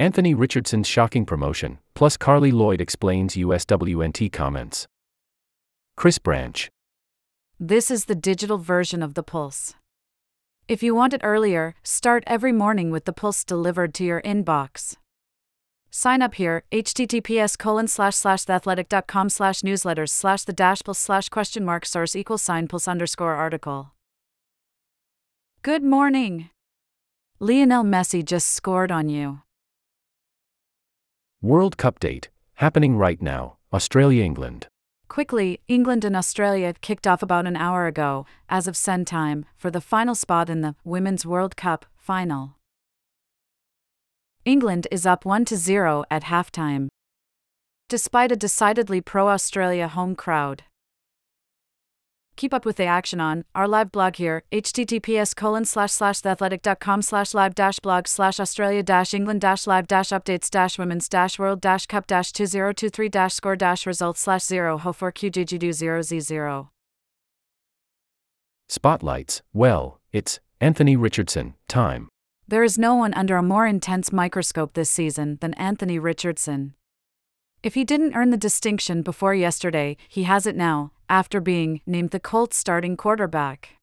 Anthony Richardson's shocking promotion, plus Carli Lloyd explains USWNT comments. Chris Branch. This is the digital version of the Pulse. If you want it earlier, start every morning with the Pulse delivered to your inbox. Sign up here, https colon slash slash theathletic.com slash newsletters slash the dash pulse slash question mark source equals sign pulse underscore article. Good morning. Lionel Messi just scored on you. World Cup date, happening right now, Australia England. Quickly, England and Australia kicked off about an hour ago, as of send time, for the final spot in the Women's World Cup final. England is up 1 0 at halftime. Despite a decidedly pro Australia home crowd. Keep up with the action on our live blog here, https colon slash slash theathletic.com slash live dash blog slash Australia dash England dash live dash updates dash women's dash world dash cup dash 2023 dash score dash results slash 0 ho 4 qjgdo 0 z 0. Spotlights, well, it's Anthony Richardson, time. There is no one under a more intense microscope this season than Anthony Richardson. If he didn't earn the distinction before yesterday, he has it now, after being named the Colts starting quarterback.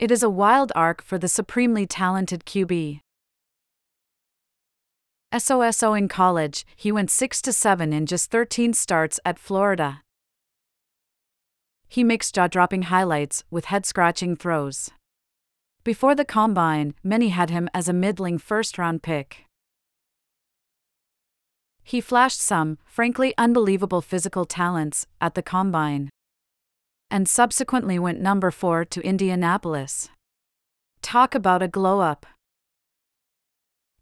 It is a wild arc for the supremely talented QB. SOSO in college, he went 6 to 7 in just 13 starts at Florida. He makes jaw dropping highlights with head scratching throws. Before the combine, many had him as a middling first round pick. He flashed some, frankly unbelievable physical talents at the combine and subsequently went number 4 to Indianapolis. Talk about a glow up.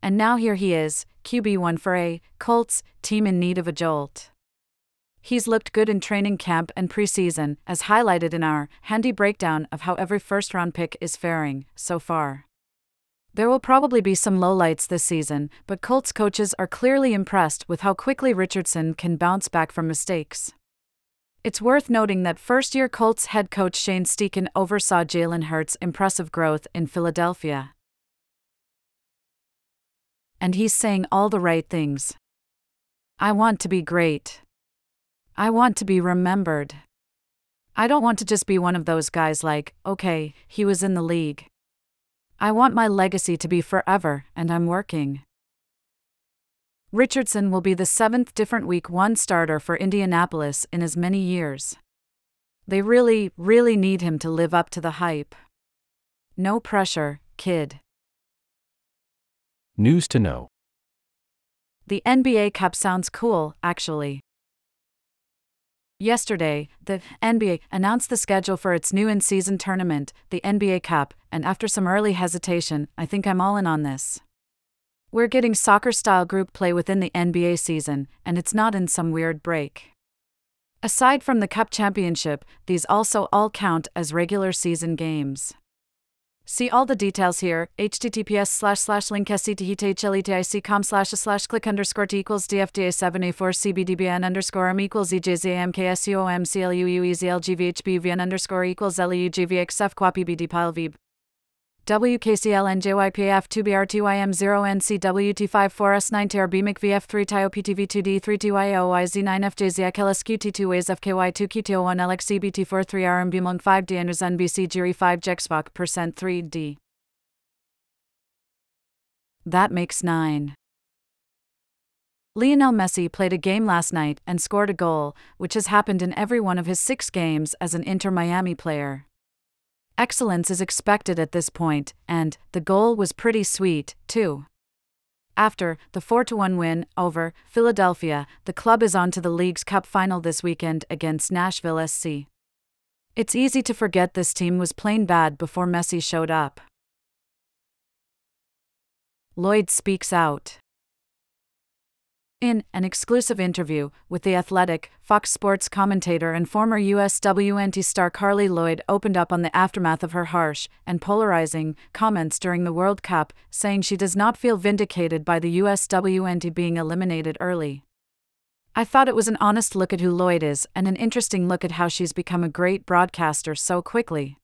And now here he is, QB1 for a Colts team in need of a jolt. He's looked good in training camp and preseason, as highlighted in our handy breakdown of how every first round pick is faring so far. There will probably be some lowlights this season, but Colts coaches are clearly impressed with how quickly Richardson can bounce back from mistakes. It's worth noting that first year Colts head coach Shane Steichen oversaw Jalen Hurts' impressive growth in Philadelphia. And he's saying all the right things. I want to be great. I want to be remembered. I don't want to just be one of those guys like, okay, he was in the league. I want my legacy to be forever, and I'm working. Richardson will be the seventh different Week 1 starter for Indianapolis in as many years. They really, really need him to live up to the hype. No pressure, kid. News to know. The NBA Cup sounds cool, actually. Yesterday, the NBA announced the schedule for its new in season tournament, the NBA Cup, and after some early hesitation, I think I'm all in on this. We're getting soccer style group play within the NBA season, and it's not in some weird break. Aside from the Cup Championship, these also all count as regular season games. See all the details here, https slash slash com slash slash click underscore t equals dfda 7a4 cbdbn underscore m equals ejzamksumcluuezlgvhbvn underscore equals leugvxf vb. WKCL 2 br 2 im 0 ncwt 4 s 9 trb McVF3 TIOPTV2D 3 2IOYZ9FJZ LSQT2 Ways FKY2 QTO1 LXCBT4 3 RMB 5 D NBC Jury 5 Jexvoc percent 3D. That makes 9. Lionel Messi played a game last night and scored a goal, which has happened in every one of his six games as an Inter Miami player. Excellence is expected at this point, and the goal was pretty sweet, too. After the 4 1 win over Philadelphia, the club is on to the league's cup final this weekend against Nashville SC. It's easy to forget this team was plain bad before Messi showed up. Lloyd speaks out. In an exclusive interview with The Athletic, Fox Sports commentator and former USWNT star Carli Lloyd opened up on the aftermath of her harsh and polarizing comments during the World Cup, saying she does not feel vindicated by the USWNT being eliminated early. I thought it was an honest look at who Lloyd is and an interesting look at how she's become a great broadcaster so quickly.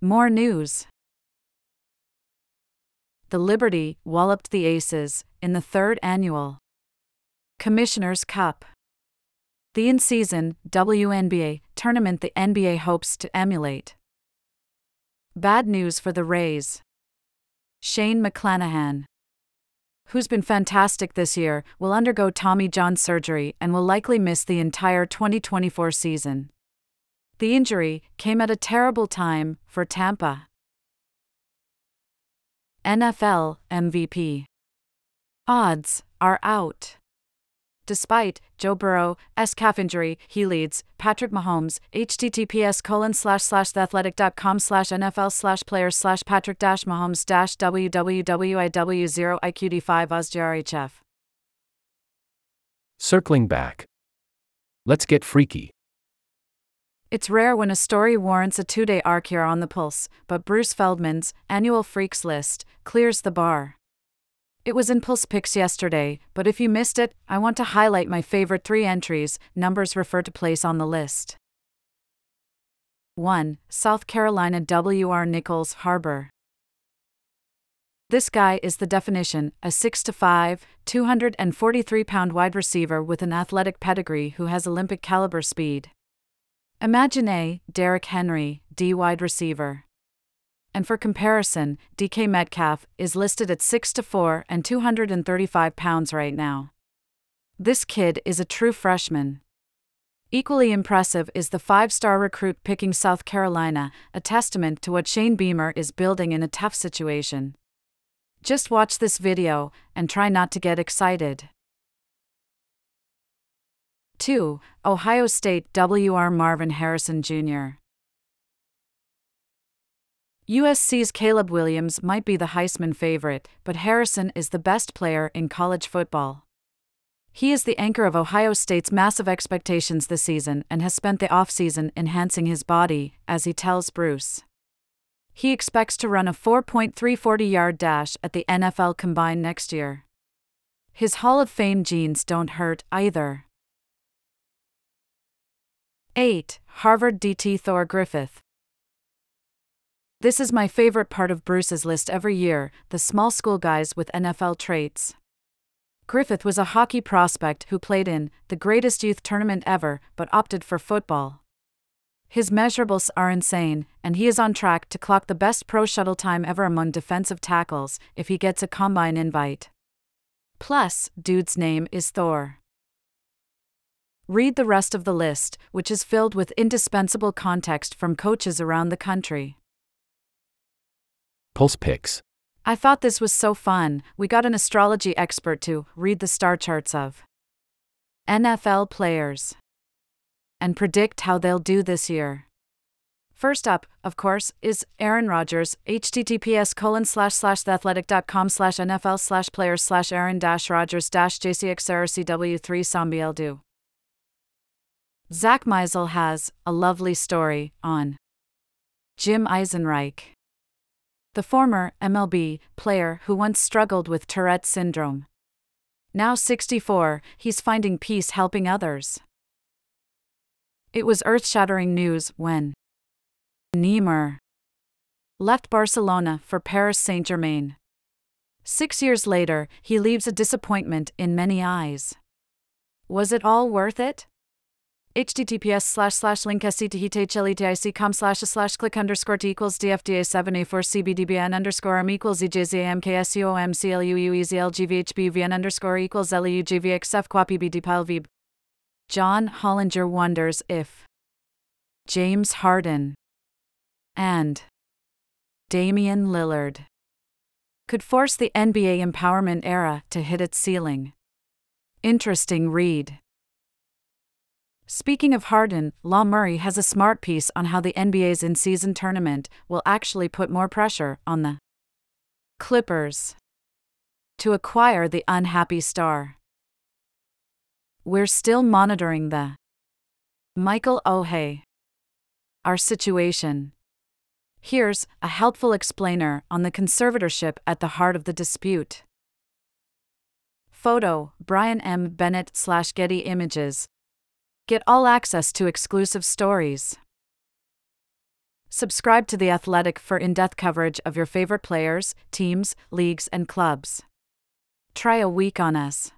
More news. The Liberty walloped the Aces in the third annual Commissioner's Cup. The in season WNBA tournament the NBA hopes to emulate. Bad news for the Rays. Shane McClanahan, who's been fantastic this year, will undergo Tommy John surgery and will likely miss the entire 2024 season. The injury came at a terrible time for Tampa. NFL MVP odds are out. Despite Joe Burrow, S calf injury, he leads Patrick Mahomes. HTTPS colon slash slash theathletic.com slash NFL slash players slash Patrick dash Mahomes dash WWWIW0 IQD5 OSGRHF. Circling back. Let's get freaky. It's rare when a story warrants a two day arc here on the Pulse, but Bruce Feldman's annual Freaks list clears the bar. It was in Pulse Picks yesterday, but if you missed it, I want to highlight my favorite three entries, numbers refer to place on the list. 1. South Carolina W.R. Nyckoles Harbor. This guy is the definition a 6 to 5, 243 pound wide receiver with an athletic pedigree who has Olympic caliber speed. Imagine a Derrick Henry, D wide receiver and for comparison, DK Metcalf is listed at 6 to 4 and 235 pounds right now. This kid is a true freshman. Equally impressive is the five star recruit picking South Carolina, a testament to what Shane Beamer is building in a tough situation. Just watch this video and try not to get excited. 2. Ohio State W.R. Marvin Harrison Jr. USC's Caleb Williams might be the Heisman favorite, but Harrison is the best player in college football. He is the anchor of Ohio State's massive expectations this season and has spent the offseason enhancing his body, as he tells Bruce. He expects to run a 4.340 yard dash at the NFL Combine next year. His Hall of Fame genes don't hurt either. 8. Harvard DT Thor Griffith. This is my favorite part of Bruce's list every year the small school guys with NFL traits. Griffith was a hockey prospect who played in the greatest youth tournament ever but opted for football. His measurables are insane, and he is on track to clock the best pro shuttle time ever among defensive tackles if he gets a combine invite. Plus, dude's name is Thor. Read the rest of the list, which is filled with indispensable context from coaches around the country. Pulse Picks. I thought this was so fun. We got an astrology expert to read the star charts of NFL players and predict how they'll do this year. First up, of course, is Aaron Rodgers, https colon slash slash theathletic.com slash NFL slash players slash Aaron dash Rodgers dash JCXRCW3 Sambiel do. Zach Meisel has a lovely story on Jim Eisenreich the former MLB player who once struggled with Tourette syndrome. Now 64, he's finding peace helping others. It was earth shattering news when Neymar left Barcelona for Paris Saint Germain. Six years later, he leaves a disappointment in many eyes. Was it all worth it? Https slash slash link scthitltic.com slash slash click underscore t equals dfda 7a4 cbdbn underscore m equals ejzamksumcluuezlgvhbvn underscore equals leugvxf. John Hollinger wonders if James Harden and Damian Lillard could force the NBA empowerment era to hit its ceiling. Interesting read. Speaking of Harden, Law Murray has a smart piece on how the NBA's in season tournament will actually put more pressure on the Clippers to acquire the unhappy star. We're still monitoring the Michael Ohe. Our situation. Here's a helpful explainer on the conservatorship at the heart of the dispute. Photo Brian M. Bennett slash Getty Images Get all access to exclusive stories. Subscribe to The Athletic for in depth coverage of your favorite players, teams, leagues, and clubs. Try a week on us.